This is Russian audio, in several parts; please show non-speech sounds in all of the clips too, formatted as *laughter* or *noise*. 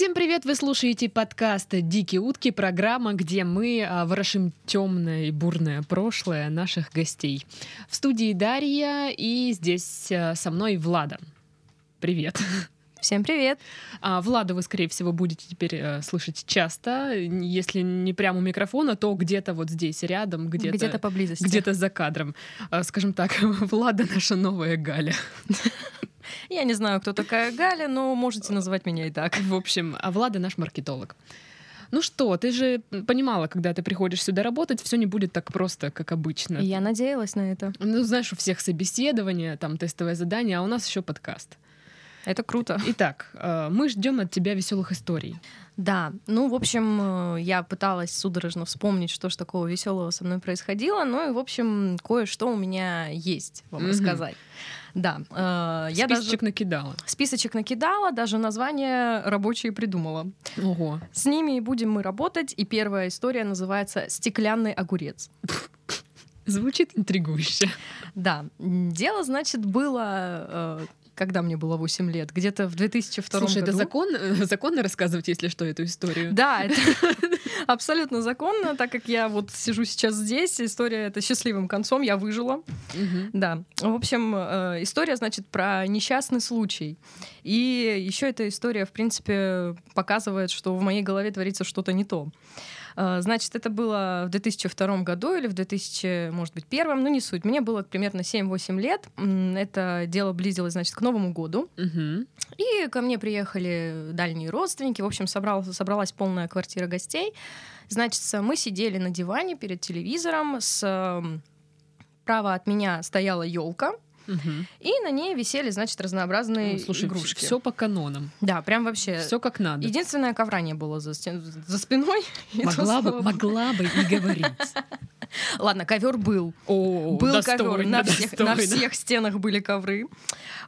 Всем привет! Вы слушаете подкаст «Дикие утки», программа, где мы а, ворошим темное и бурное прошлое наших гостей. В студии Дарья и здесь а, со мной Влада. Привет! Всем привет! А, Влада вы, скорее всего, будете теперь э, слышать часто. Если не прямо у микрофона, то где-то вот здесь, рядом, где-то... Где-то поблизости. Где-то за кадром. А, скажем так, *laughs* Влада наша новая Галя. Я не знаю, кто такая Галя, но можете называть меня и так. В общем, а Влада наш маркетолог. Ну что, ты же понимала, когда ты приходишь сюда работать, все не будет так просто, как обычно. Я надеялась на это. Ну, знаешь, у всех собеседование, там тестовое задание, а у нас еще подкаст. Это круто. Итак, э, мы ждем от тебя веселых историй. Да, ну, в общем, э, я пыталась судорожно вспомнить, что ж такого веселого со мной происходило, ну и, в общем, кое-что у меня есть вам mm-hmm. рассказать. Да, э, я списочек даже... накидала. Списочек накидала, даже название рабочие придумала. Ого. С ними будем мы работать, и первая история называется «Стеклянный огурец». Звучит интригующе. Да. Дело, значит, было э, когда мне было 8 лет, где-то в 2002 Слушай, году. это закон, *laughs* законно рассказывать, если что, эту историю? Да, это *laughs* абсолютно законно, так как я вот сижу сейчас здесь, история это счастливым концом, я выжила. Да. В общем, э, история, значит, про несчастный случай. И еще эта история, в принципе, показывает, что в моей голове творится что-то не то. А, значит, это было в 2002 году или в 2000, может быть, первом, ну не суть. Мне было примерно 7-8 лет. Это дело близилось, значит, к Новому году. Угу. И ко мне приехали дальние родственники. В общем, собрал, собралась полная квартира гостей. Значит, мы сидели на диване перед телевизором. С справа от меня стояла елка. И на ней висели, значит, разнообразные слушай, игрушки. Все по канонам. Да, прям вообще. Все как надо. Единственное, ковра не было за, стен... за спиной. *laughs* Могла бы, могла бы и говорить. *laughs* Ладно, ковер был. О, был ковер. На всех, на всех стенах были ковры.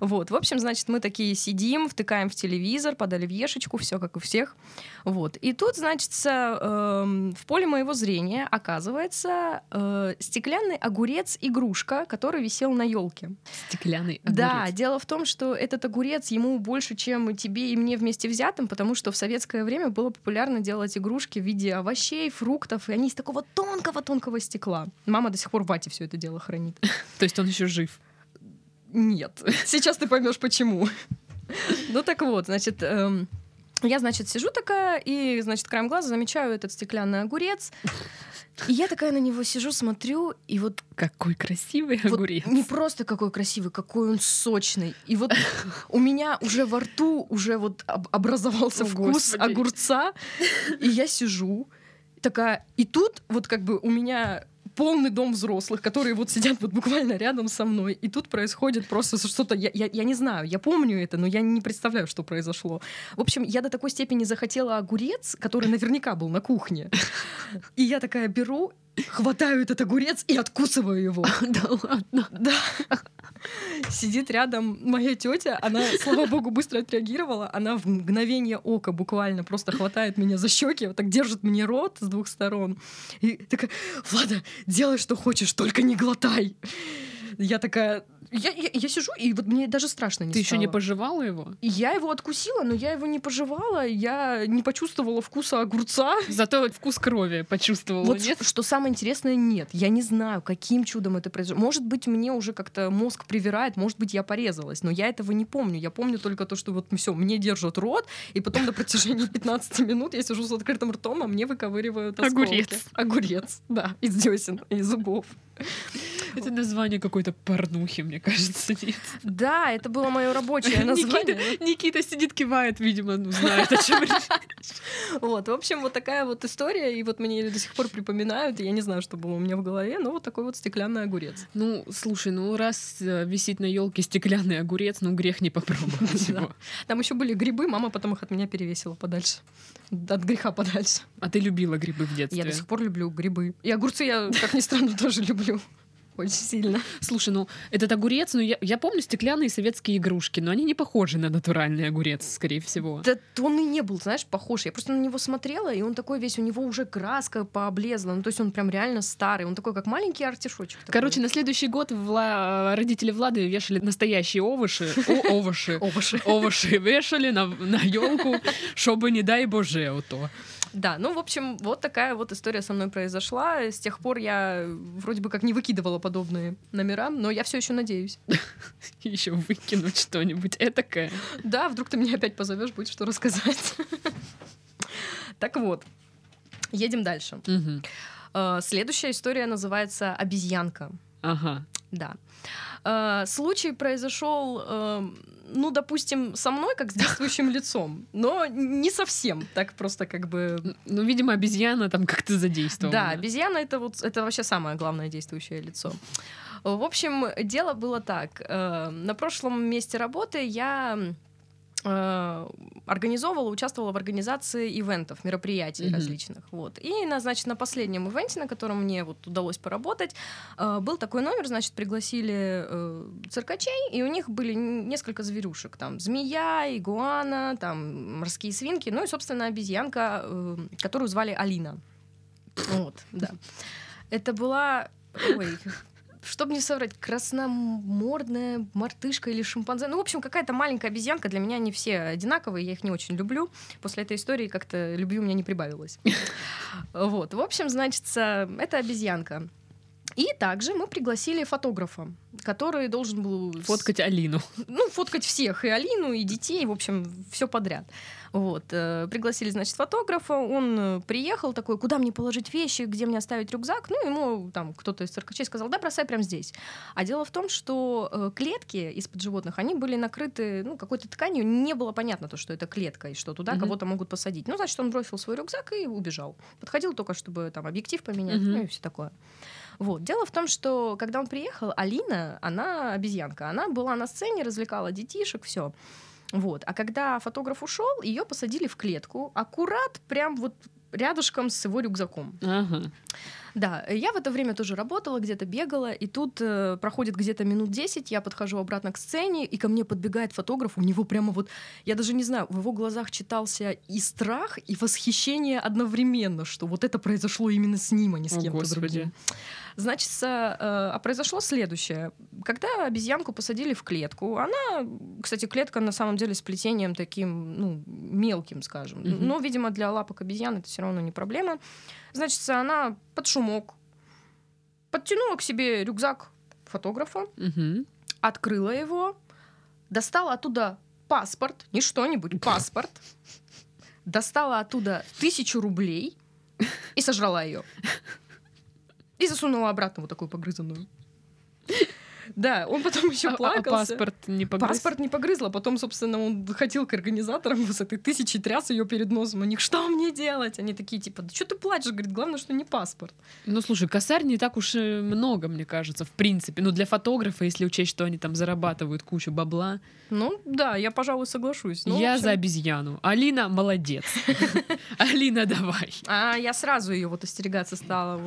Вот. В общем, значит, мы такие сидим, втыкаем в телевизор, подали вешечку, все как у всех. Вот. И тут, значит, э, в поле моего зрения оказывается э, стеклянный огурец-игрушка, который висел на елке. Стеклянный огурец. Да, дело в том, что этот огурец ему больше, чем тебе и мне вместе взятым, потому что в советское время было популярно делать игрушки в виде овощей, фруктов, и они из такого тонкого-тонкого стекла. Мама до сих пор в вате все это дело хранит. *laughs* То есть он еще жив? Нет. *laughs* Сейчас ты поймешь почему. *laughs* Ну так вот, значит, эм, я, значит, сижу такая, и, значит, краем глаза замечаю этот стеклянный огурец. И я такая на него сижу, смотрю, и вот... Какой красивый вот огурец. Не просто какой красивый, какой он сочный. И вот у меня уже во рту уже вот образовался вкус огурца, и я сижу такая... И тут вот как бы у меня полный дом взрослых, которые вот сидят вот буквально рядом со мной, и тут происходит просто что-то, я, я, я не знаю, я помню это, но я не представляю, что произошло. В общем, я до такой степени захотела огурец, который наверняка был на кухне, и я такая беру хватаю этот огурец и откусываю его. *laughs* Да ладно? Да. Сидит рядом моя тетя, она, слава богу, быстро отреагировала. Она в мгновение ока буквально просто хватает меня за щеки, вот так держит мне рот с двух сторон. И такая, Влада, делай, что хочешь, только не глотай. Я такая, я, я, я сижу, и вот мне даже страшно не Ты стало. еще не пожевала его? Я его откусила, но я его не пожевала, я не почувствовала вкуса огурца. Зато вкус крови почувствовала, вот нет? Что самое интересное, нет. Я не знаю, каким чудом это произошло. Может быть, мне уже как-то мозг привирает, может быть, я порезалась, но я этого не помню. Я помню только то, что вот все, мне держат рот, и потом на протяжении *laughs* 15 минут я сижу с открытым ртом, а мне выковыривают осколки. Огурец. Огурец, да, из десен, из зубов. Это название какой-то порнухи, мне кажется, *laughs* нет. Да, это было мое рабочее *laughs* название. Никита, Никита сидит, кивает, видимо, ну, знает, о чем Вот, в общем, вот такая вот история, и вот мне до сих пор припоминают, я не знаю, что было у меня в голове, но вот такой вот стеклянный огурец. Ну, слушай, ну раз э, висит на елке стеклянный огурец, ну грех не попробовать *laughs* его. Там еще были грибы, мама потом их от меня перевесила подальше. От греха подальше. А ты любила грибы в детстве? Я до сих пор люблю грибы. И огурцы я, как ни странно, тоже люблю. Очень сильно. Слушай, ну этот огурец, ну я, я помню стеклянные советские игрушки, но они не похожи на натуральный огурец, скорее всего. Да он и не был, знаешь, похож. Я просто на него смотрела, и он такой весь, у него уже краска пооблезла. Ну, то есть он прям реально старый. Он такой, как маленький артишочек. Такой. Короче, на следующий год Вла... родители Влады вешали настоящие овощи. О, овощи. Овощи. Овощи вешали на, на елку, чтобы, не дай боже, то. Да, ну, в общем, вот такая вот история со мной произошла. С тех пор я вроде бы как не выкидывала подобные номера, но я все еще надеюсь. *laughs* Еще выкинуть что-нибудь этакое. Да, вдруг ты меня опять позовешь, будет что рассказать. *laughs* Так вот, едем дальше. Э, следующая история называется «Обезьянка». Ага. Да. Э, случай произошел эм, ну, допустим, со мной, как с действующим *laughs* лицом, но не совсем, так просто как бы... Ну, видимо, обезьяна там как-то задействована. Да, обезьяна — это вот, это вообще самое главное действующее лицо. В общем, дело было так. Э, на прошлом месте работы я Э, организовывала, участвовала в организации ивентов, мероприятий mm-hmm. различных. Вот. И, на, значит, на последнем ивенте, на котором мне вот удалось поработать, э, был такой номер, значит, пригласили э, циркачей, и у них были несколько зверюшек. Там змея, игуана, там морские свинки, ну и, собственно, обезьянка, э, которую звали Алина. Вот, да. Это была... Ой, чтобы не соврать, красномордная мартышка или шимпанзе. Ну, в общем, какая-то маленькая обезьянка. Для меня они все одинаковые, я их не очень люблю. После этой истории как-то любви у меня не прибавилось. *laughs* Вот. В общем, значит, это обезьянка. И также мы пригласили фотографа, который должен был... Фоткать Алину. Ну, фоткать всех, и Алину, и детей, в общем, все подряд. Вот. Э, пригласили, значит, фотографа, он э, приехал такой, куда мне положить вещи, где мне оставить рюкзак? Ну, ему там кто-то из циркачей сказал, да, бросай прямо здесь. А дело в том, что э, клетки из-под животных, они были накрыты, ну, какой-то тканью, не было понятно то, что это клетка, и что туда mm-hmm. кого-то могут посадить. Ну, значит, он бросил свой рюкзак и убежал. Подходил только, чтобы там объектив поменять, mm-hmm. ну, и все такое. Вот. Дело в том, что когда он приехал, Алина, она обезьянка, она была на сцене, развлекала детишек, все. Вот. А когда фотограф ушел, ее посадили в клетку, аккурат прям вот рядышком с его рюкзаком. Ага. Да, я в это время тоже работала, где-то бегала, и тут э, проходит где-то минут 10, я подхожу обратно к сцене, и ко мне подбегает фотограф, у него прямо вот, я даже не знаю, в его глазах читался и страх, и восхищение одновременно, что вот это произошло именно с ним, а не с кем-то другим. Значит, э, а произошло следующее. Когда обезьянку посадили в клетку, она, кстати, клетка на самом деле с плетением таким, ну, мелким, скажем. Mm-hmm. Но, видимо, для лапок обезьян это все равно не проблема. Значит, она под шумок подтянула к себе рюкзак фотографа, mm-hmm. открыла его, достала оттуда паспорт, не что-нибудь, паспорт, достала оттуда тысячу рублей и сожрала ее. И засунула обратно вот такую погрызанную. Да, он потом еще а, плакался. А паспорт не погрыз? Паспорт не погрызла. Потом, собственно, он ходил к организаторам *laughs* с этой тысячей, тряс ее перед носом. У них, что мне делать? Они такие, типа, да что ты плачешь? Говорит, главное, что не паспорт. Ну, слушай, косарь не так уж и много, мне кажется, в принципе. Ну, для фотографа, если учесть, что они там зарабатывают кучу бабла. Ну, да, я, пожалуй, соглашусь. Ну, я общем... за обезьяну. Алина молодец. *laughs* *laughs* Алина, давай. А я сразу ее вот остерегаться стала.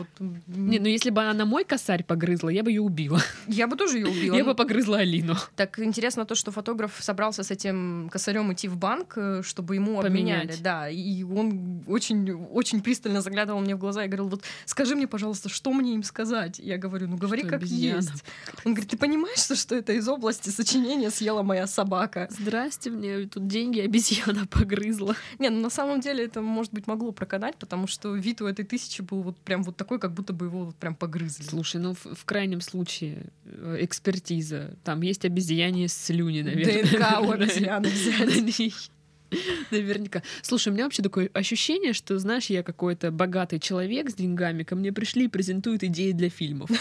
Не, ну если бы она мой косарь погрызла, я бы ее убила. Я бы тоже ее убила. Я бы погрызла Алину. Так интересно то, что фотограф собрался с этим косарем идти в банк, э, чтобы ему Поменять. обменяли. Да, и он очень, очень пристально заглядывал мне в глаза и говорил, вот скажи мне, пожалуйста, что мне им сказать? Я говорю, ну говори что, как обезьяна? есть. Он говорит, ты понимаешь, что это из области сочинения съела моя собака? Здрасте, мне тут деньги обезьяна погрызла. Не, ну на самом деле это, может быть, могло проканать, потому что вид у этой тысячи был вот прям вот такой, как будто бы его вот прям погрызли. Слушай, ну в, в крайнем случае э, экспертиза. Там есть обезьяне слюни, наверное. ДНК у *laughs* обезьяны взять. Наверняка. Слушай, у меня вообще такое ощущение, что, знаешь, я какой-то богатый человек с деньгами, ко мне пришли и презентуют идеи для фильмов. *laughs*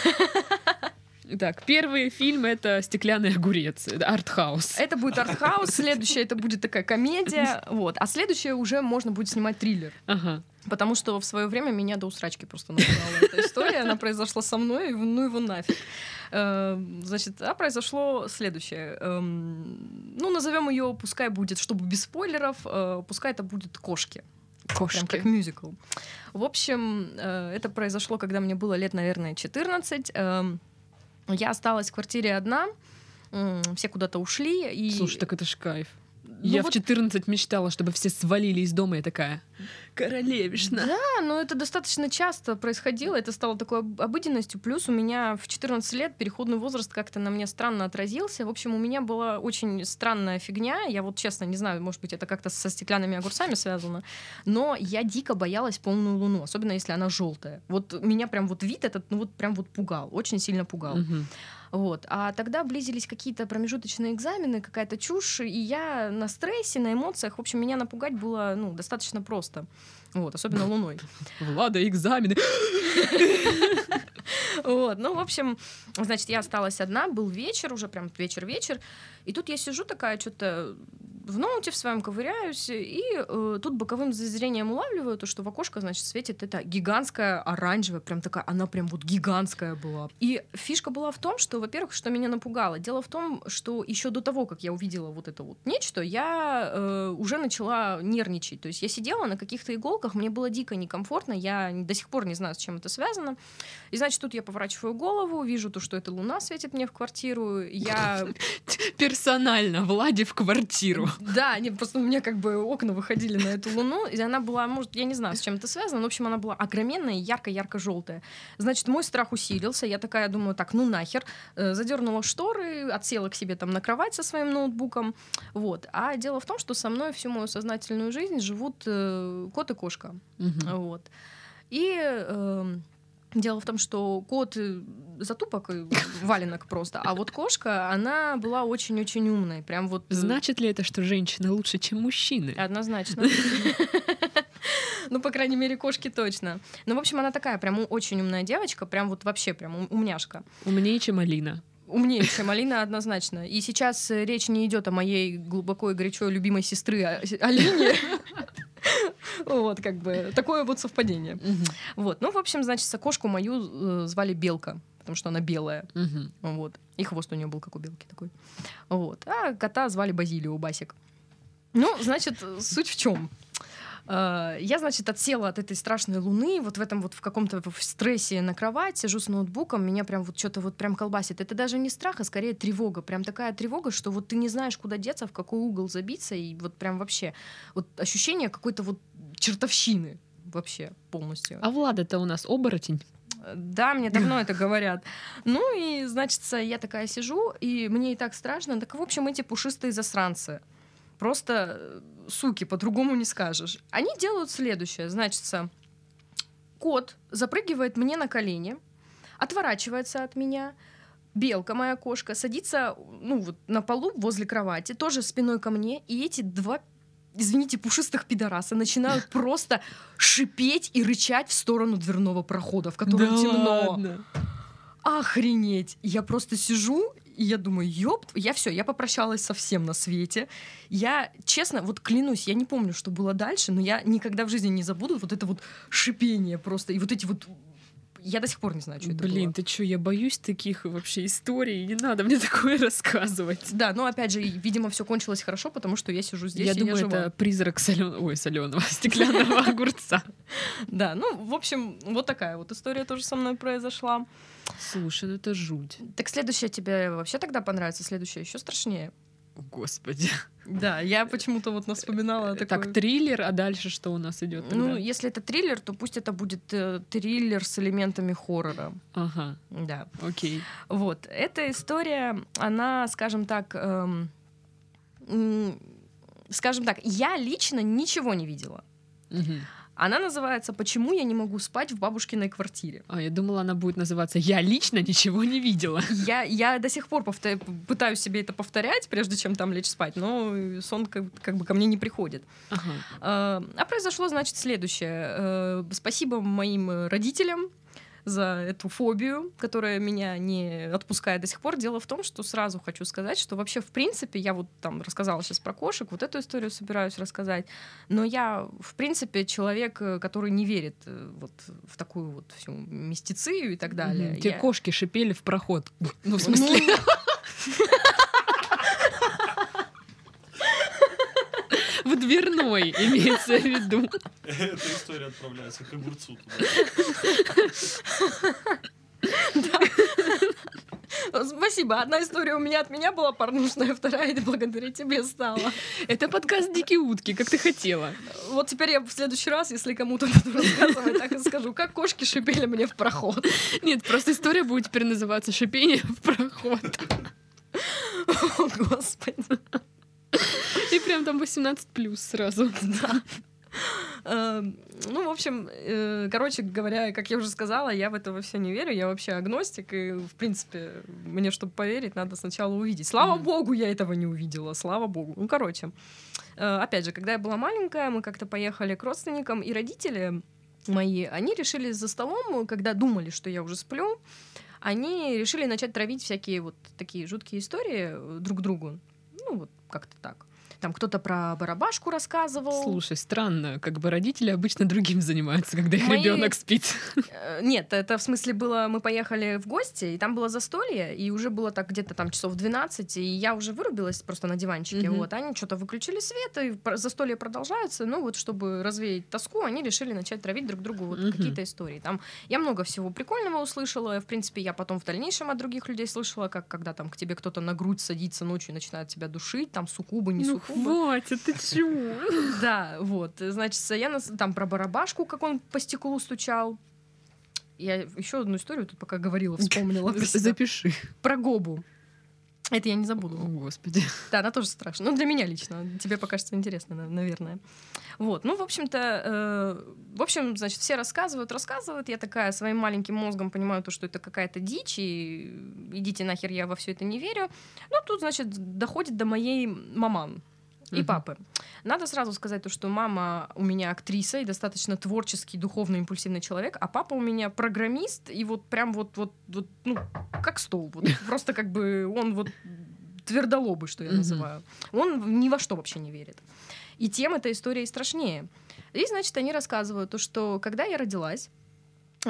Так, первый фильм — это «Стеклянный огурец», артхаус. Это будет артхаус, следующее это будет такая комедия, вот, а следующее уже можно будет снимать триллер. Ага. Потому что в свое время меня до усрачки просто напугала эта история, она произошла со мной, ну его нафиг. Эм, значит, а произошло следующее. Эм, ну, назовем ее, пускай будет, чтобы без спойлеров, э, пускай это будет кошки. Кошки. Прям как мюзикл. В общем, э, это произошло, когда мне было лет, наверное, 14. Я осталась в квартире одна, все куда-то ушли. И... Слушай, так это ж кайф. Ну я вот... в 14 мечтала, чтобы все свалили из дома, и такая королевишна. Да, но это достаточно часто происходило, это стало такой обыденностью. Плюс у меня в 14 лет переходный возраст как-то на мне странно отразился. В общем, у меня была очень странная фигня. Я вот честно не знаю, может быть, это как-то со стеклянными огурцами связано, но я дико боялась полную луну, особенно если она желтая. Вот меня прям вот вид этот, ну вот прям вот пугал, очень сильно пугал. Угу. Вот. А тогда близились какие-то промежуточные экзамены, какая-то чушь, и я на стрессе, на эмоциях. В общем, меня напугать было ну, достаточно просто просто. Вот, особенно луной. *laughs* Влада, экзамены. *laughs* Вот, ну, в общем, значит, я осталась одна, был вечер, уже прям вечер-вечер, и тут я сижу такая, что-то в ноуте в своем ковыряюсь, и э, тут боковым зрением улавливаю то, что в окошко, значит, светит эта гигантская оранжевая, прям такая, она прям вот гигантская была. И фишка была в том, что, во-первых, что меня напугало. Дело в том, что еще до того, как я увидела вот это вот нечто, я э, уже начала нервничать. То есть я сидела на каких-то иголках, мне было дико некомфортно, я до сих пор не знаю, с чем это связано. И, значит, тут я поворачиваю голову, вижу то, что эта луна светит мне в квартиру, я... *laughs* Персонально Владе в квартиру. Да, не, просто у меня как бы окна выходили на эту луну, и она была, может, я не знаю, с чем это связано, но, в общем, она была огроменная и ярко-ярко-желтая. Значит, мой страх усилился, я такая думаю, так, ну нахер, э, задернула шторы, отсела к себе там на кровать со своим ноутбуком, вот. А дело в том, что со мной всю мою сознательную жизнь живут э, кот и кошка, угу. вот. И э, Дело в том, что кот э, затупок и валенок просто, а вот кошка, она была очень-очень умной, прям вот. Э, Значит ли это, что женщины лучше, чем мужчины? Однозначно. *laughs* Ну, по крайней мере, кошки точно. Ну, в общем, она такая прям очень умная девочка, прям вот вообще прям умняшка. Умнее, чем Алина. Умнее, чем *laughs* Алина, однозначно. И сейчас э, речь не идет о моей глубоко и горячо любимой сестры а, Алине. *laughs* Вот, как бы, такое вот совпадение. Вот, ну, в общем, значит, кошку мою э, звали Белка потому что она белая. Вот. И хвост у нее был как у белки такой. Вот. А кота звали Базилио, Басик. Ну, значит, суть в чем? Э, я, значит, отсела от этой страшной луны, вот в этом вот в каком-то в стрессе на кровать, сижу с ноутбуком, меня прям вот что-то вот прям колбасит. Это даже не страх, а скорее тревога. Прям такая тревога, что вот ты не знаешь, куда деться, в какой угол забиться, и вот прям вообще вот ощущение какой-то вот чертовщины вообще полностью. А Влада-то у нас оборотень. Да, мне давно это говорят. Ну и, значит, я такая сижу, и мне и так страшно. Так, в общем, эти пушистые засранцы просто э, суки, по-другому не скажешь. Они делают следующее. Значит, кот запрыгивает мне на колени, отворачивается от меня, белка моя кошка садится ну вот на полу возле кровати, тоже спиной ко мне, и эти два извините, пушистых пидораса начинают просто шипеть и рычать в сторону дверного прохода, в котором да темно. Ладно. Охренеть! Я просто сижу и я думаю, ёб, я все, я попрощалась со всем на свете. Я, честно, вот клянусь, я не помню, что было дальше, но я никогда в жизни не забуду вот это вот шипение просто, и вот эти вот я до сих пор не знаю, что это Блин, было. ты что, я боюсь таких вообще историй, не надо мне *laughs* такое рассказывать. Да, но опять же, видимо, все кончилось хорошо, потому что я сижу здесь. Я и думаю, я это призрак солен... Ой, соленого *laughs* стеклянного *laughs* огурца. Да, ну, в общем, вот такая вот история тоже со мной произошла. Слушай, ну это жуть. Так следующая тебе вообще тогда понравится, следующая еще страшнее. Господи. Да, я почему-то вот вспоминала такой... Так, триллер, а дальше что у нас идет? Ну, если это триллер, то пусть это будет э, триллер с элементами хоррора. Ага. Да. Окей. Вот. Эта история, она, скажем так, эм, скажем так, я лично ничего не видела. Угу. Она называется «Почему я не могу спать в бабушкиной квартире?». А, я думала, она будет называться «Я лично ничего не видела». *laughs* Я, я до сих пор повтор... пытаюсь себе это повторять, прежде чем там лечь спать, но сон как, как бы ко мне не приходит. Ага. А, а произошло, значит, следующее. Э, спасибо моим родителям, за эту фобию, которая меня не отпускает до сих пор. Дело в том, что сразу хочу сказать, что вообще, в принципе, я вот там рассказала сейчас про кошек, вот эту историю собираюсь рассказать, но я, в принципе, человек, э, который не верит э, вот в такую вот всю мистицию и так далее. Те я... кошки шипели в проход. Ну, в смысле... Ну, в дверной, имеется в виду. Эта история отправляется к огурцу. Спасибо. Одна история у меня от меня была порнушная, вторая благодаря тебе стала. Это подкаст «Дикие утки», как ты хотела. Вот теперь я в следующий раз, если кому-то буду рассказывать, так и скажу, как кошки шипели мне в проход. Нет, просто история будет теперь называться «Шипение в проход». О, Господи. И прям там 18 плюс сразу. Да. Эм, ну, в общем, э, короче говоря, как я уже сказала, я в это во все не верю, я вообще агностик, и, в принципе, мне, чтобы поверить, надо сначала увидеть. Слава богу, я этого не увидела, слава богу. Ну, короче, э, опять же, когда я была маленькая, мы как-то поехали к родственникам, и родители мои, они решили за столом, когда думали, что я уже сплю, они решили начать травить всякие вот такие жуткие истории э, друг другу. Ну, вот как-то так. Там кто-то про барабашку рассказывал. Слушай, странно, как бы родители обычно другим занимаются, когда их Мои- ребенок спит. Э, Нет, это в смысле было, мы поехали в гости, и там было застолье, и уже было так где-то там часов 12, и я уже вырубилась просто на диванчике, Мгм. вот, они что-то выключили свет, и застолье продолжается, ну вот, чтобы развеять тоску, они решили начать травить друг другу вот Мгм. какие-то истории. Там я много всего прикольного услышала, в принципе, я потом в дальнейшем от других людей слышала, как когда там к тебе кто-то на грудь садится ночью и начинает тебя душить, там суккубы, не Ну суккубы. Хватит, ты чего? Да, вот. Значит, я нас там про барабашку, как он по стеклу стучал. Я еще одну историю тут пока говорила, вспомнила. *laughs* Запиши. Про Гобу. Это я не О, забуду. господи. Да, она тоже страшна. Ну, для меня лично. Тебе покажется интересно, на- наверное. Вот. Ну, в общем-то, э, в общем, значит, все рассказывают, рассказывают. Я такая своим маленьким мозгом понимаю то, что это какая-то дичь, и идите нахер, я во все это не верю. Ну, тут, значит, доходит до моей маман и папы. Надо сразу сказать то, что мама у меня актриса и достаточно творческий, духовный, импульсивный человек, а папа у меня программист, и вот прям вот, вот, вот ну, как стол. Вот, *laughs* просто как бы он вот твердолобый, что я называю. Он ни во что вообще не верит. И тем эта история и страшнее. И, значит, они рассказывают то, что когда я родилась,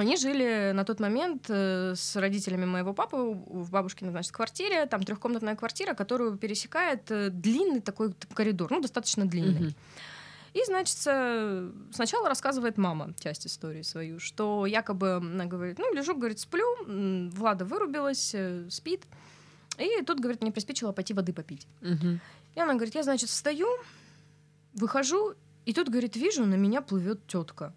они жили на тот момент э, с родителями моего папы в бабушкиной, значит, квартире. Там трехкомнатная квартира, которую пересекает э, длинный такой коридор, ну, достаточно длинный. И, значит, э, сначала рассказывает мама часть истории свою, что якобы она говорит, ну, лежу, говорит, сплю, Влада вырубилась, спит. И тут, говорит, мне приспичило пойти воды попить. Мгм. И она говорит, я, значит, встаю, выхожу, и тут, говорит, вижу, на меня плывет тетка.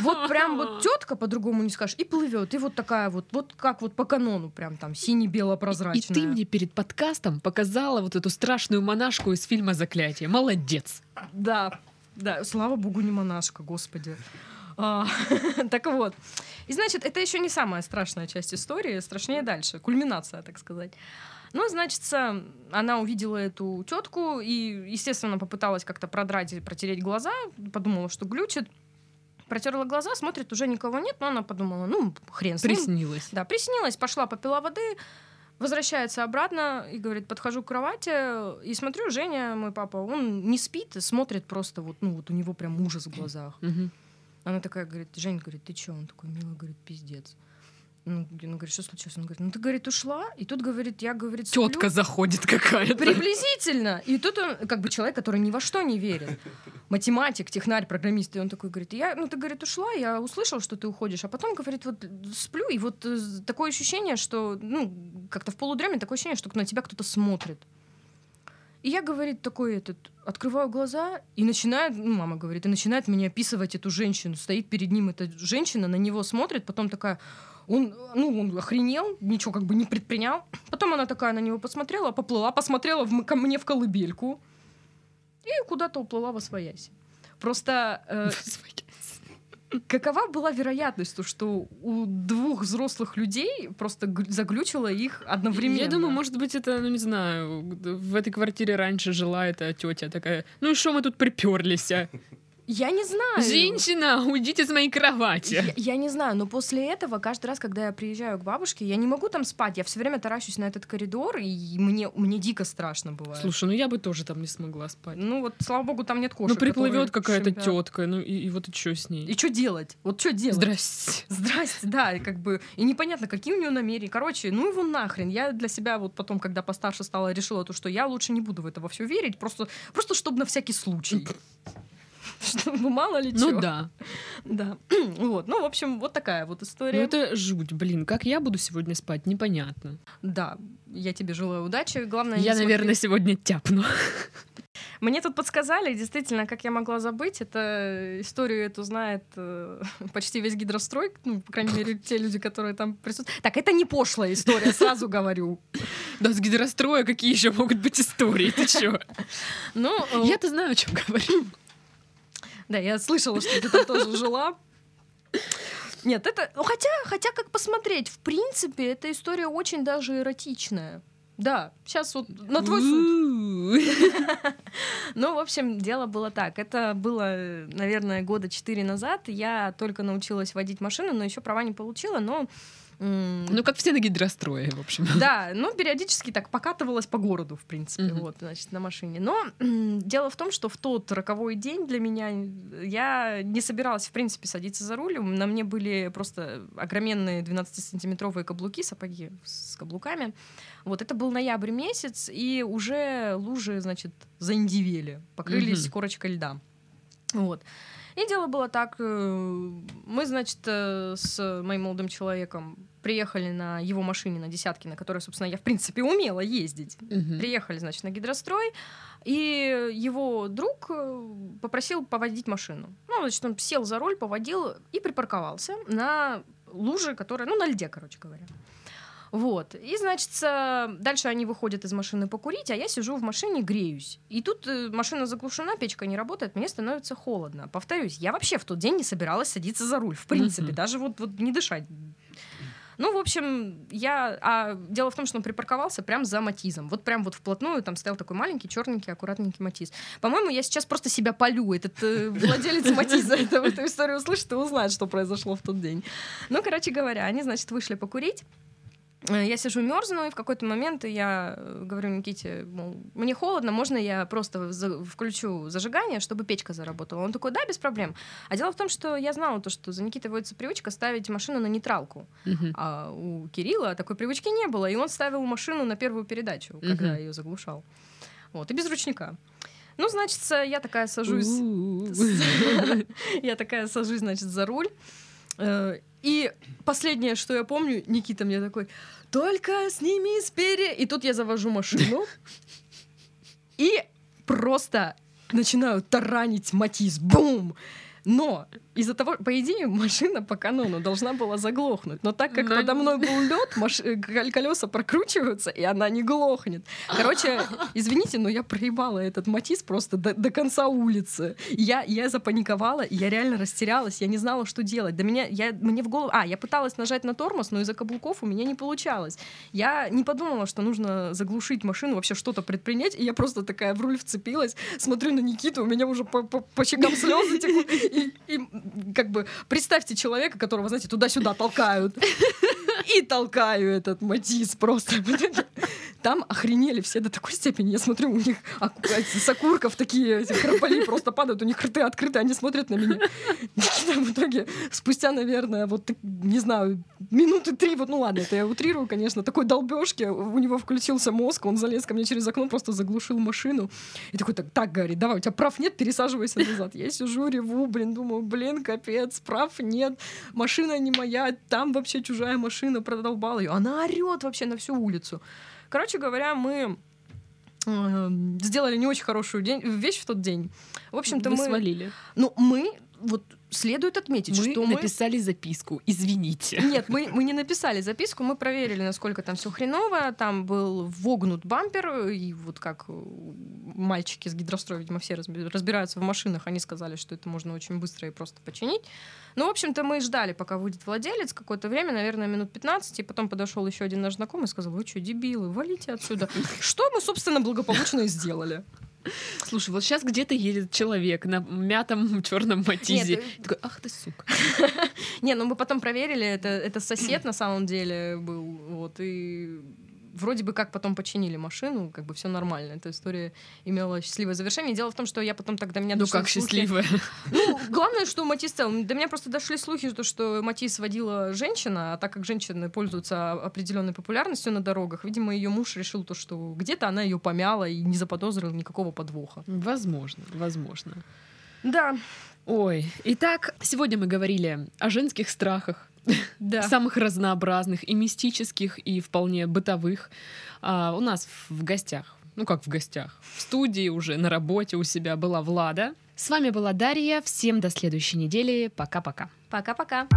Вот прям вот *laughs* тетка, по-другому не скажешь, и плывет. И вот такая вот, вот как вот по канону, прям там И сине-бело-прозрачная. ты мне перед подкастом показала вот эту страшную монашку из фильма «Заклятие». Молодец. Да, да, слава богу, не монашка, господи. А, *laughs* так вот. И значит, это еще не самая страшная часть истории, страшнее дальше, кульминация, так сказать. Ну, значит, она увидела эту тетку и, естественно, попыталась как-то продрать и протереть глаза, подумала, что глючит. Протерла глаза, смотрит, уже никого нет, но она подумала, ну, хрен с ним. Приснилось. Да, приснилась, пошла, попила воды, возвращается обратно и говорит, подхожу к кровати и смотрю, Женя, мой папа, он не спит, смотрит просто вот, ну вот у него прям ужас в глазах. Она такая говорит, Жень, говорит, ты чё? Он такой, милый, говорит, пиздец. Ну, она говорит, что случилось? Он говорит, ну ты, говорит, ушла, и тут, говорит, я, говорит, сплю». Тетка заходит какая-то. Приблизительно. И тут он, как бы человек, который ни во что не верит. Математик, технарь, программист. И он такой говорит, я, ну ты, говорит, ушла, я услышал, что ты уходишь. А потом, говорит, вот сплю, и вот э, такое ощущение, что, ну, как-то в полудреме такое ощущение, что на тебя кто-то смотрит. И я, говорит, такой этот, открываю глаза и начинает, ну, мама говорит, и начинает меня описывать эту женщину. Стоит перед ним эта женщина, на него смотрит, потом такая, он, ну, он охренел, ничего как бы не предпринял. Потом она такая на него посмотрела, поплыла, посмотрела в, ко мне в колыбельку и куда-то уплыла во своясь. Просто э, какова была вероятность, то, что у двух взрослых людей просто гл- заглючило их одновременно? Я думаю, может быть, это, ну не знаю, в этой квартире раньше жила эта тетя такая. Ну и что мы тут приперлись? Я не знаю. Женщина, уйдите с моей кровати. Я, я не знаю, но после этого каждый раз, когда я приезжаю к бабушке, я не могу там спать. Я все время таращусь на этот коридор, и мне, мне дико страшно бывает. Слушай, ну я бы тоже там не смогла спать. Ну вот, слава богу, там нет Ну кошек. приплывет которые какая-то тетка, ну и, и вот и что с ней? И что делать? Вот что делать? Здрасте. Здрасте, да, и как бы, и непонятно, какие у нее намерения. Короче, ну его нахрен. Я для себя вот потом, когда постарше стала, решила то, что я лучше не буду в это во все верить, просто, просто чтобы на всякий случай. *laughs* Чтобы мало ли Ну чё. да. Да. *clears throat* Вот. Ну, в общем, вот такая вот Ну история. это жуть, блин. Как я буду сегодня спать, непонятно. Да. Я тебе желаю удачи. Главное, Я, наверное, сегодня тяпну. *laughs* Мне тут подсказали, действительно, как я могла забыть, это историю эту знает э, *laughs* почти весь гидрострой, ну, по крайней мере, те люди, которые там присутствуют. Так, это не пошлая история, сразу говорю. Да с гидростроя какие еще могут быть истории? Ты чё? Ну, э, Я-то знаю, о чем говорю. Да, я слышала, что ты там тоже жила. Нет, это... ну, Хотя, хотя, как посмотреть, в принципе, эта история очень даже эротичная. Да, сейчас вот на твой суд. *laughs* Ну, в общем, дело было так. Это было, наверное, года четыре назад. Я только научилась водить машину, но еще права не получила, но... Ну, как все на гидрострое, в общем. да, ну, периодически так покатывалась по городу, в принципе, Мгм. вот, значит, на машине. Но *clears throat* дело в том, что в тот роковой день для меня я не собиралась, в принципе, садиться за руль. На мне были просто огроменные 12-сантиметровые каблуки, сапоги с каблуками. Вот, это был ноябрь месяц, и уже лужи, значит, заиндивели, покрылись Мгм. корочкой льда. Вот. И дело было так, э, мы, значит, э, с моим молодым человеком приехали на его машине, на десятке, на которой, собственно, я, в принципе, умела ездить. Мгм. Приехали, значит, на гидрострой, и его друг э, попросил поводить машину. Ну, значит, он сел за руль, поводил и припарковался на луже, которая, ну, на льде, короче говоря. Вот. И, значит, э, дальше они выходят из машины покурить, а я сижу в машине, греюсь. И тут э, машина заглушена, печка не работает, мне становится холодно. Повторюсь, я вообще в тот день не собиралась садиться за руль, в принципе, даже вот, вот не дышать. Ну, в общем, я... А дело в том, что он припарковался прям за Матизом. Вот прям вот вплотную там стоял такой маленький, черненький, аккуратненький Матиз. По-моему, я сейчас просто себя полю. Этот э, владелец Матиза эту историю услышит и узнает, что произошло в тот день. Ну, короче говоря, они, значит, вышли покурить. Э, Я сижу мерзну, и в какой-то момент я э, говорю Никите, мол, мне холодно, можно я просто за- включу зажигание, чтобы печка заработала? Он такой, да, без проблем. А дело в том, что я знала то, что за Никитой водится привычка ставить машину на нейтралку. Мгм. А у Кирилла такой привычки не было, и он ставил машину на первую передачу, когда Мгм. ее заглушал. Вот, и без ручника. Ну, значит, я такая сажусь *laughs* я такая сажусь, значит, за руль. И последнее, что я помню, Никита мне такой, только сними спереди. И тут я завожу машину. И просто начинаю таранить Матис. Бум! Но из-за того, по идее, *laughs* машина по канону должна была заглохнуть. Но так как Но- подо мной *laughs* был лед, колеса прокручиваются, и она не глохнет. Короче, извините, но я проебала этот матис просто до, до конца улицы. Я, я запаниковала, я реально растерялась, я не знала, что делать. До меня, я, мне в голову... А, я пыталась нажать на тормоз, но из-за каблуков у меня не получалось. Я не подумала, что нужно заглушить машину, вообще что-то предпринять, и я просто такая в руль вцепилась, смотрю на Никиту, у меня уже по, по, по щекам слезы текут, и, и, как бы представьте человека, которого, знаете, туда-сюда толкают. И толкаю этот Матис просто. Там охренели все до такой степени. Я смотрю, у них с окурков такие крополи просто падают, у них рты открыты, они смотрят на меня. Никита в итоге спустя, наверное, вот, не знаю, минуты три, вот, ну ладно, это я утрирую, конечно, такой долбежки, у него включился мозг, он залез ко мне через окно, просто заглушил машину. И такой, так, так, говорит, давай, у тебя прав нет, пересаживайся назад. Я сижу, реву, блин, думаю, блин, капец, прав нет, машина не моя, там вообще чужая машина, продолбала ее. Она орет вообще на всю улицу. Короче говоря, мы э, сделали не очень хорошую день, вещь в тот день. В общем-то, мы... свалили. Ну, мы, вот, следует отметить, Мы что мы... написали записку. Извините. Нет, мы, мы не написали записку, мы проверили, насколько там все хреново. Там был вогнут бампер, и вот как э, мальчики с гидростроя, видимо, все разби- разбираются в машинах, они сказали, что это можно очень быстро и просто починить. Ну, в общем-то, мы ждали, пока выйдет владелец какое-то время, наверное, минут 15, и потом подошел еще один наш знакомый и сказал, вы что, дебилы, валите отсюда. Что мы, собственно, благополучно и сделали. Слушай, вот сейчас где-то едет человек на мятом *laughs* черном матизе. Нет, э, Такой, ах ты сука. *laughs* Не, ну мы потом проверили, это, это сосед на самом деле был, вот, и вроде бы как потом починили машину, как бы все нормально. Эта история имела счастливое завершение. Дело в том, что я потом тогда меня Ну как слухи- счастливая. *laughs* Ну, главное, что Матис цел. До меня просто дошли слухи, что, что Матис водила женщина, а так как женщины пользуются определенной популярностью на дорогах, видимо, ее муж решил то, что где-то она ее помяла и не заподозрил никакого подвоха. Возможно, возможно. Да. Ой, итак, сегодня мы говорили о женских страхах, *laughs* Да. самых разнообразных и мистических, и вполне бытовых. А, у нас в гостях, ну как в гостях, в студии уже, на работе у себя была Влада. С вами была Дарья. Всем до следующей недели. Пока-пока. Пока-пока.